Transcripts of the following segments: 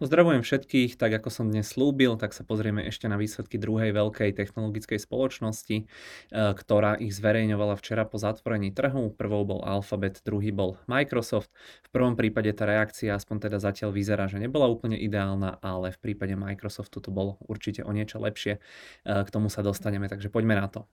Pozdravujem všetkých, tak ako som dnes slúbil, tak sa pozrieme ešte na výsledky druhej veľkej technologickej spoločnosti, e, ktorá ich zverejňovala včera po zatvorení trhu. Prvou bol Alphabet, druhý bol Microsoft. V prvom prípade tá reakcia aspoň teda zatiaľ vyzerá, že nebola úplne ideálna, ale v prípade Microsoftu to bolo určite o niečo lepšie. E, k tomu sa dostaneme, takže poďme na to.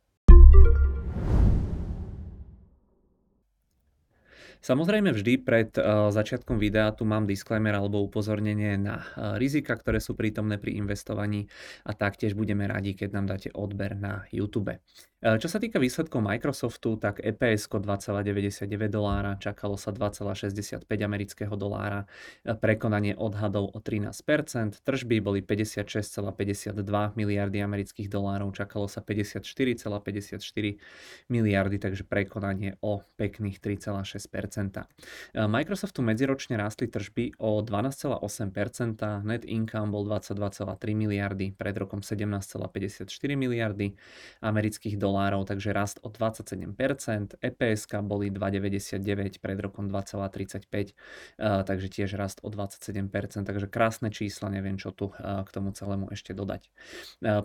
Samozrejme vždy pred uh, začiatkom videa tu mám disclaimer alebo upozornenie na uh, rizika, ktoré sú prítomné pri investovaní a taktiež budeme radi, keď nám dáte odber na YouTube. Uh, čo sa týka výsledkov Microsoftu, tak EPS 2,99 dolára, čakalo sa 2,65 amerického dolára, prekonanie odhadov o 13%, tržby boli 56,52 miliardy amerických dolárov, čakalo sa 54,54 miliardy, takže prekonanie o pekných 3,6%. Microsoftu medziročne rástli tržby o 12,8%, net income bol 22,3 miliardy, pred rokom 17,54 miliardy amerických dolárov, takže rast o 27%, EPS boli 2,99, pred rokom 2,35, takže tiež rast o 27%, takže krásne čísla, neviem čo tu k tomu celému ešte dodať.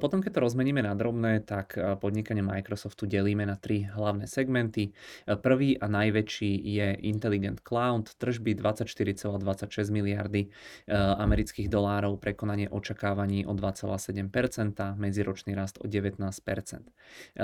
Potom keď to rozmeníme na drobné, tak podnikanie Microsoftu delíme na tri hlavné segmenty. Prvý a najväčší je Intelligent Cloud, tržby 24,26 miliardy eh, amerických dolárov, prekonanie očakávaní o 2,7%, medziročný rast o 19%.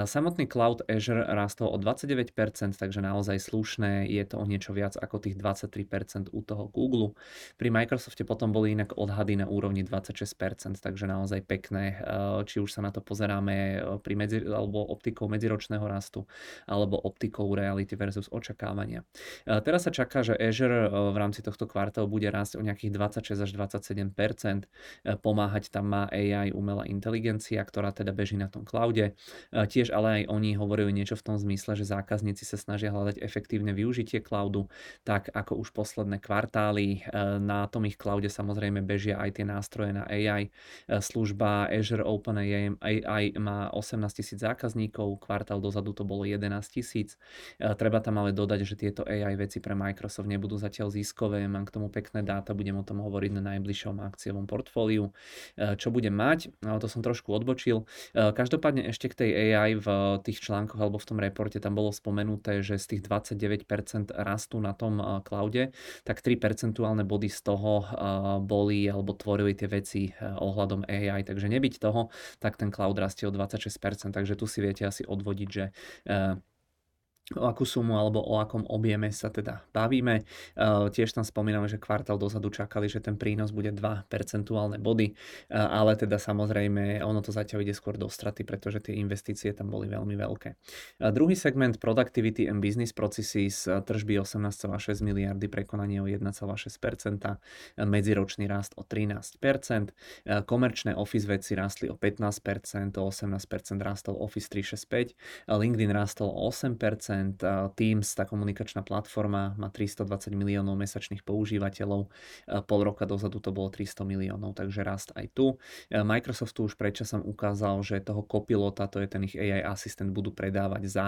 Eh, samotný Cloud Azure rastol o 29%, takže naozaj slušné, je to o niečo viac ako tých 23% u toho Google. Pri Microsofte potom boli inak odhady na úrovni 26%, takže naozaj pekné, eh, či už sa na to pozeráme pri medzi, alebo optikou medziročného rastu, alebo optikou reality versus očakávania. Teraz sa čaká, že Azure v rámci tohto kvartálu bude rásť o nejakých 26 až 27 e, Pomáhať tam má AI, umelá inteligencia, ktorá teda beží na tom cloude. Tiež ale aj oni hovorujú niečo v tom zmysle, že zákazníci sa snažia hľadať efektívne využitie cloudu, tak ako už posledné kvartály. Na tom ich cloude samozrejme bežia aj tie nástroje na AI. Služba Azure OpenAI AI má 18 tisíc zákazníkov, kvartál dozadu to bolo 11 tisíc. Treba tam ale dodať, že tieto AI veci pre Microsoft nebudú zatiaľ ziskové, mám k tomu pekné dáta, budem o tom hovoriť na najbližšom akciovom portfóliu. E, čo budem mať, to som trošku odbočil. E, každopádne ešte k tej AI v tých článkoch alebo v tom reporte tam bolo spomenuté, že z tých 29% rastu na tom e, cloude, tak 3 percentuálne body z toho boli alebo tvorili tie veci ohľadom AI, takže nebyť toho, tak ten cloud rastie o 26%, takže tu si viete asi odvodiť, že o akú sumu alebo o akom objeme sa teda bavíme. Tiež tam spomíname, že kvartál dozadu čakali, že ten prínos bude 2 percentuálne body, ale teda samozrejme ono to zatiaľ ide skôr do straty, pretože tie investície tam boli veľmi veľké. Druhý segment Productivity and Business Processes, tržby 18,6 miliardy, prekonanie o 1,6%, medziročný rast o 13%, komerčné Office veci rastli o 15%, o 18% rastol Office 365, LinkedIn rastol o 8%, Teams, tá komunikačná platforma, má 320 miliónov mesačných používateľov. Pol roka dozadu to bolo 300 miliónov, takže rast aj tu. Microsoft tu už predčasom ukázal, že toho kopilota, to je ten ich AI asistent, budú predávať za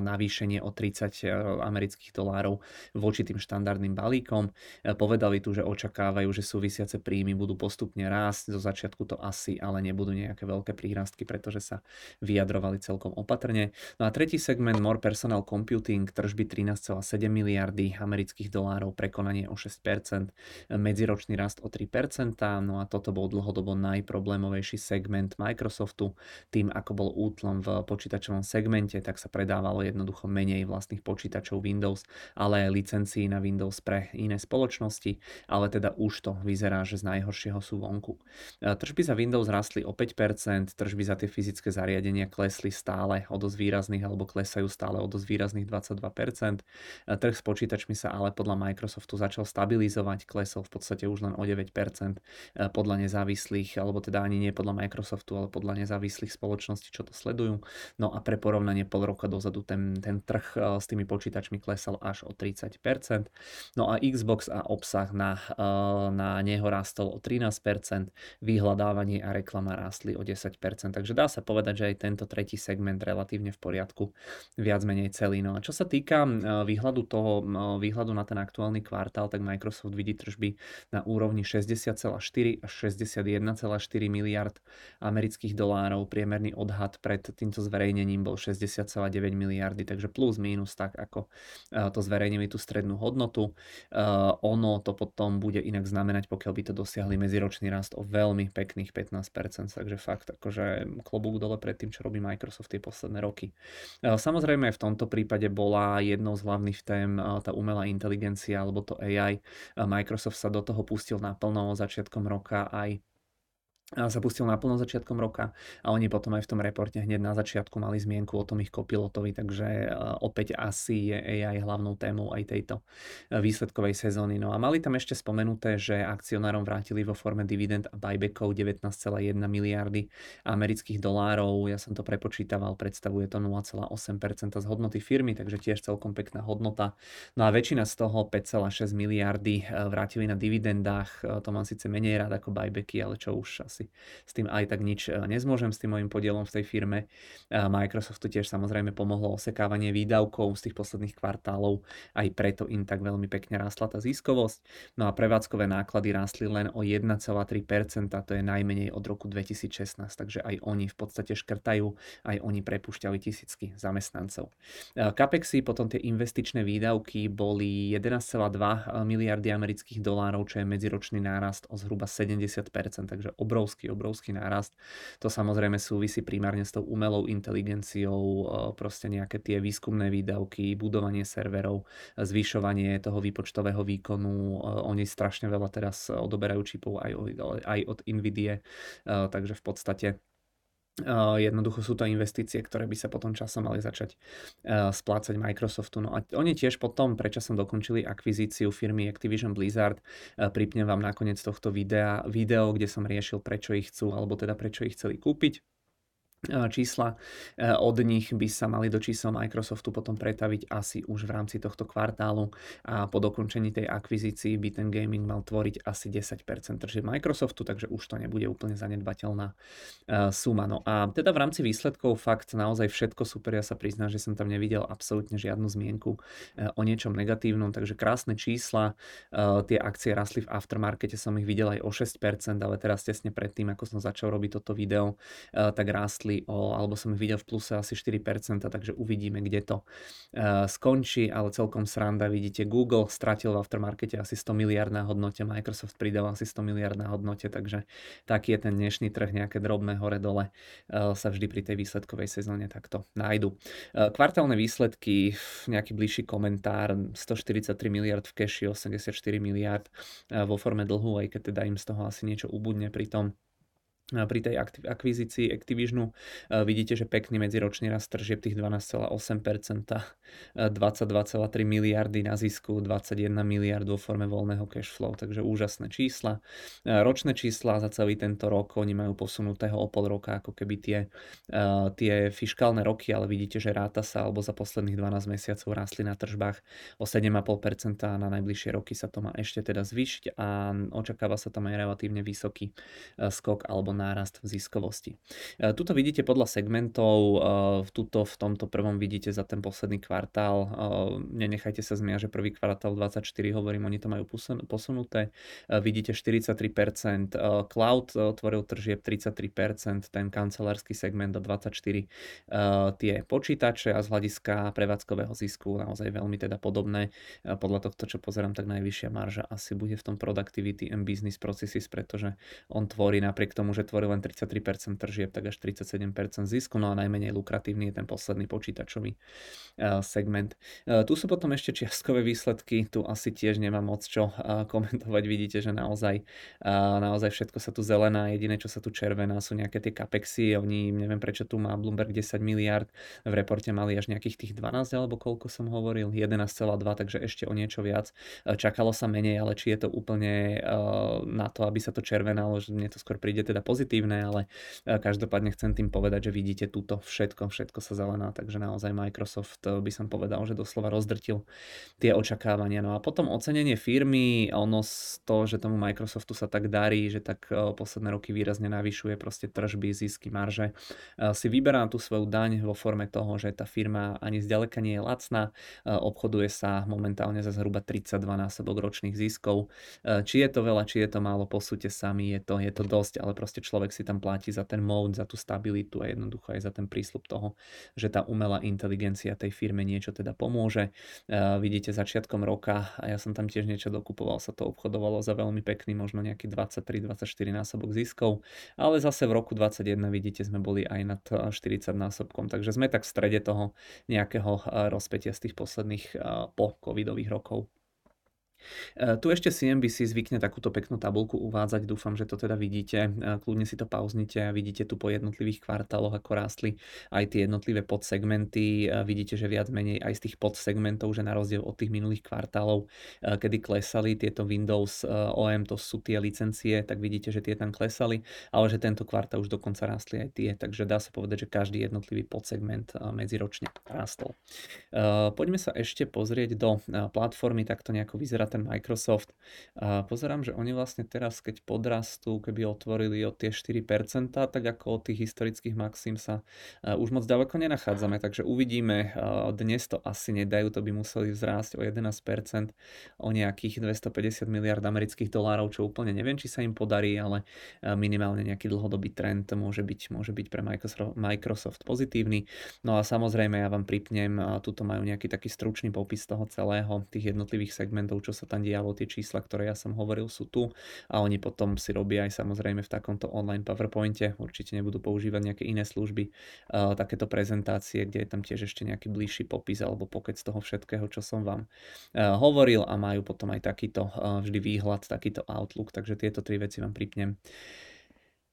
navýšenie o 30 amerických dolárov voči tým štandardným balíkom. Povedali tu, že očakávajú, že súvisiace príjmy budú postupne rásť. Zo začiatku to asi, ale nebudú nejaké veľké prírastky, pretože sa vyjadrovali celkom opatrne. No a tretí segment More Personal computing, tržby 13,7 miliardy amerických dolárov, prekonanie o 6%, medziročný rast o 3%, no a toto bol dlhodobo najproblémovejší segment Microsoftu. Tým, ako bol útlom v počítačovom segmente, tak sa predávalo jednoducho menej vlastných počítačov Windows, ale aj licencií na Windows pre iné spoločnosti, ale teda už to vyzerá, že z najhoršieho sú vonku. Tržby za Windows rastli o 5%, tržby za tie fyzické zariadenia klesli stále o dosť výrazných alebo klesajú stále o dosť výrazných 22%. Trh s počítačmi sa ale podľa Microsoftu začal stabilizovať, klesol v podstate už len o 9% podľa nezávislých, alebo teda ani nie podľa Microsoftu, ale podľa nezávislých spoločností, čo to sledujú. No a pre porovnanie pol roka dozadu ten, ten trh s tými počítačmi klesal až o 30%. No a Xbox a obsah na, na neho rastol o 13%, vyhľadávanie a reklama rástli o 10%. Takže dá sa povedať, že aj tento tretí segment relatívne v poriadku. Viac menej celý celý. No a čo sa týka výhľadu toho, výhľadu na ten aktuálny kvartál, tak Microsoft vidí tržby na úrovni 60,4 až 61,4 miliard amerických dolárov. Priemerný odhad pred týmto zverejnením bol 60,9 miliardy, takže plus minus tak, ako to zverejnili tú strednú hodnotu. Ono to potom bude inak znamenať, pokiaľ by to dosiahli medziročný rast o veľmi pekných 15%, takže fakt akože klobúk dole pred tým, čo robí Microsoft tie posledné roky. Samozrejme v tomto prípade bola jednou z hlavných tém tá umelá inteligencia alebo to AI. Microsoft sa do toho pustil naplno začiatkom roka aj sa pustil naplno začiatkom roka a oni potom aj v tom reporte hneď na začiatku mali zmienku o tom ich kopilotovi, takže e, opäť asi je AI hlavnou témou aj tejto e, výsledkovej sezóny. No a mali tam ešte spomenuté, že akcionárom vrátili vo forme dividend a buybackov 19,1 miliardy amerických dolárov. Ja som to prepočítaval, predstavuje to 0,8% z hodnoty firmy, takže tiež celkom pekná hodnota. No a väčšina z toho 5,6 miliardy e, vrátili na dividendách. To mám síce menej rád ako buybacky, ale čo už asi si s tým aj tak nič e, nezmôžem s tým môjim podielom v tej firme. Microsoftu tiež samozrejme pomohlo osekávanie výdavkov z tých posledných kvartálov, aj preto im tak veľmi pekne rástla tá ziskovosť. No a prevádzkové náklady rástli len o 1,3%, to je najmenej od roku 2016, takže aj oni v podstate škrtajú, aj oni prepúšťali tisícky zamestnancov. E, Capexy, potom tie investičné výdavky boli 11,2 miliardy amerických dolárov, čo je medziročný nárast o zhruba 70%, takže obrovský obrovský, obrovský nárast. To samozrejme súvisí primárne s tou umelou inteligenciou, e, proste nejaké tie výskumné výdavky, budovanie serverov, zvyšovanie toho výpočtového výkonu. E, oni strašne veľa teraz odoberajú čipov aj, aj od NVIDIA, e, takže v podstate Jednoducho sú to investície, ktoré by sa potom časom mali začať splácať Microsoftu. No a oni tiež potom prečasom dokončili akvizíciu firmy Activision Blizzard. Pripnem vám nakoniec tohto videa, video, kde som riešil, prečo ich chcú, alebo teda prečo ich chceli kúpiť čísla e, od nich by sa mali do čísel Microsoftu potom pretaviť asi už v rámci tohto kvartálu a po dokončení tej akvizícii by ten gaming mal tvoriť asi 10% tržieb Microsoftu, takže už to nebude úplne zanedbateľná e, suma. No a teda v rámci výsledkov fakt naozaj všetko super, ja sa priznám, že som tam nevidel absolútne žiadnu zmienku e, o niečom negatívnom, takže krásne čísla, tie akcie rastli v aftermarkete, som ich videl aj o 6%, ale teraz tesne predtým, ako som začal robiť toto video, tak rástli klesli o, alebo som ich videl v pluse asi 4%, takže uvidíme, kde to uh, skončí, ale celkom sranda, vidíte, Google stratil v aftermarkete asi 100 miliard na hodnote, Microsoft pridal asi 100 miliard na hodnote, takže taký je ten dnešný trh, nejaké drobné hore-dole uh, sa vždy pri tej výsledkovej sezóne takto nájdu. Uh, kvartálne výsledky, nejaký bližší komentár, 143 miliard v keši, 84 miliard vo forme dlhu, aj keď teda im z toho asi niečo ubudne pri tom pri tej akvizícii Activisionu vidíte, že pekný medziročný rast tržieb tých 12,8%, 22,3 miliardy na zisku, 21 miliard vo forme voľného cash flow, takže úžasné čísla. Ročné čísla za celý tento rok, oni majú posunutého o pol roka, ako keby tie, tie fiskálne roky, ale vidíte, že ráta sa, alebo za posledných 12 mesiacov rástli na tržbách o 7,5% a na najbližšie roky sa to má ešte teda zvýšiť a očakáva sa tam aj relatívne vysoký skok alebo nárast v ziskovosti. E, tuto vidíte podľa segmentov, e, tuto v tomto prvom vidíte za ten posledný kvartál, e, nenechajte sa zmiať, že prvý kvartál 24, hovorím, oni to majú posunuté, vidíte 43%, cloud tvoril tržieb 33%, ten kancelársky segment do 24%, tie počítače a z hľadiska prevádzkového zisku naozaj veľmi teda podobné. Podľa tohto, čo pozerám, tak najvyššia marža asi bude v tom productivity and business processes, pretože on tvorí napriek tomu, že tvorí len 33% tržieb, tak až 37% zisku, no a najmenej lukratívny je ten posledný počítačový eh, segment. Eh, tu sú potom ešte čiastkové výsledky, tu asi tiež nemám moc čo eh, komentovať, vidíte, že naozaj, naozaj všetko sa tu zelená, jediné čo sa tu červená sú nejaké tie capexy, oni neviem prečo tu má Bloomberg 10 miliard, v reporte mali až nejakých tých 12 alebo koľko som hovoril, 11,2, takže ešte o niečo viac. Čakalo sa menej, ale či je to úplne na to, aby sa to červenalo, že mne to skôr príde teda pozitívne ale každopádne chcem tým povedať, že vidíte túto všetko, všetko sa zelená, takže naozaj Microsoft by som povedal, že doslova rozdrtil tie očakávania. No a potom ocenenie firmy, ono z toho, že tomu Microsoftu sa tak darí, že tak posledné roky výrazne navyšuje proste tržby, zisky, marže, si vyberá tú svoju daň vo forme toho, že tá firma ani zďaleka nie je lacná, obchoduje sa momentálne za zhruba 32 násobok ročných ziskov. Či je to veľa, či je to málo, posúďte sami, je to, je to dosť, ale proste človek si tam platí za ten mode, za tú stabilitu a jednoducho aj za ten prísľub toho, že tá umelá inteligencia tej firme niečo teda pomôže. Vidíte začiatkom roka a ja som tam tiež niečo dokupoval, sa to obchodovalo za veľmi pekný, možno nejaký 23-24 násobok ziskov, ale zase v roku 2021 vidíte, sme boli aj nad 40 násobkom, takže sme tak v strede toho nejakého rozpetia z tých posledných po covidových rokov. E, tu ešte CNBC zvykne takúto peknú tabulku uvádzať, dúfam, že to teda vidíte. E, kľudne si to pauznite a vidíte tu po jednotlivých kvartáloch, ako rástli aj tie jednotlivé podsegmenty. E, vidíte, že viac menej aj z tých podsegmentov, že na rozdiel od tých minulých kvartálov, kedy klesali tieto Windows OM, to sú tie licencie, tak vidíte, že tie tam klesali, ale že tento kvartál už dokonca rástli aj tie, takže dá sa povedať, že každý jednotlivý podsegment medziročne rástol. Poďme sa ešte pozrieť do platformy, tak to nejako vyzerá ten Microsoft. A pozerám, že oni vlastne teraz, keď podrastú, keby otvorili o tie 4%, tak ako od tých historických maxim sa už moc ďaleko nenachádzame, takže uvidíme. Dnes to asi nedajú, to by museli vzrásť o 11%, o nejakých 250 miliard amerických dolárov, čo úplne neviem, či sa im podarí, ale minimálne nejaký dlhodobý trend môže byť, môže byť pre Microsoft pozitívny. No a samozrejme ja vám pripnem, tuto majú nejaký taký stručný popis toho celého, tých jednotlivých segmentov, čo sa sa tam dialo, tie čísla, ktoré ja som hovoril, sú tu. A oni potom si robia aj samozrejme v takomto online PowerPointe, určite nebudú používať nejaké iné služby, uh, takéto prezentácie, kde je tam tiež ešte nejaký bližší popis alebo pokec toho všetkého, čo som vám uh, hovoril. A majú potom aj takýto uh, vždy výhľad, takýto outlook, takže tieto tri veci vám pripnem.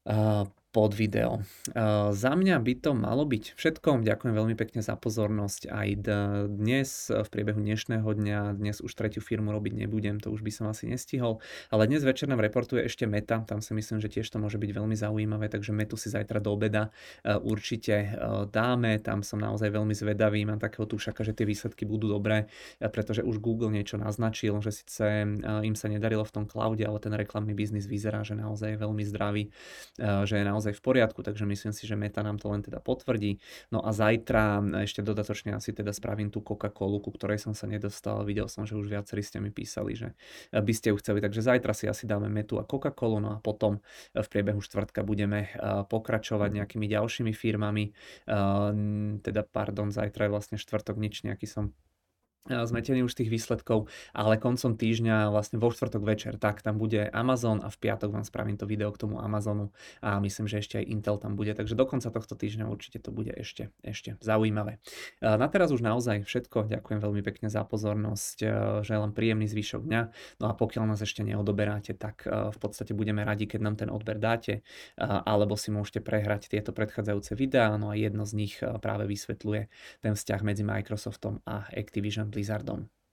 Uh, pod video. Uh, za mňa by to malo byť všetko. Ďakujem veľmi pekne za pozornosť aj dnes, v priebehu dnešného dňa. Dnes už tretiu firmu robiť nebudem, to už by som asi nestihol. Ale dnes večer nám reportuje ešte Meta, tam si myslím, že tiež to môže byť veľmi zaujímavé, takže Metu si zajtra do obeda uh, určite uh, dáme. Tam som naozaj veľmi zvedavý, mám takého tušaka, že tie výsledky budú dobré, pretože už Google niečo naznačil, že síce im sa nedarilo v tom cloude, ale ten reklamný biznis vyzerá, že naozaj je veľmi zdravý, že je naozaj naozaj v poriadku, takže myslím si, že Meta nám to len teda potvrdí. No a zajtra ešte dodatočne asi teda spravím tú Coca-Colu, ku ktorej som sa nedostal. Videl som, že už viacerí ste mi písali, že by ste ju chceli, takže zajtra si asi dáme Metu a Coca-Colu, no a potom v priebehu štvrtka budeme pokračovať nejakými ďalšími firmami. Teda, pardon, zajtra je vlastne štvrtok, nič nejaký som zmetený už tých výsledkov, ale koncom týždňa, vlastne vo štvrtok večer, tak tam bude Amazon a v piatok vám spravím to video k tomu Amazonu a myslím, že ešte aj Intel tam bude, takže do konca tohto týždňa určite to bude ešte, ešte zaujímavé. Na teraz už naozaj všetko, ďakujem veľmi pekne za pozornosť, želám príjemný zvyšok dňa, no a pokiaľ nás ešte neodoberáte, tak v podstate budeme radi, keď nám ten odber dáte, alebo si môžete prehrať tieto predchádzajúce videá, no a jedno z nich práve vysvetľuje ten vzťah medzi Microsoftom a Activision Blizzardom.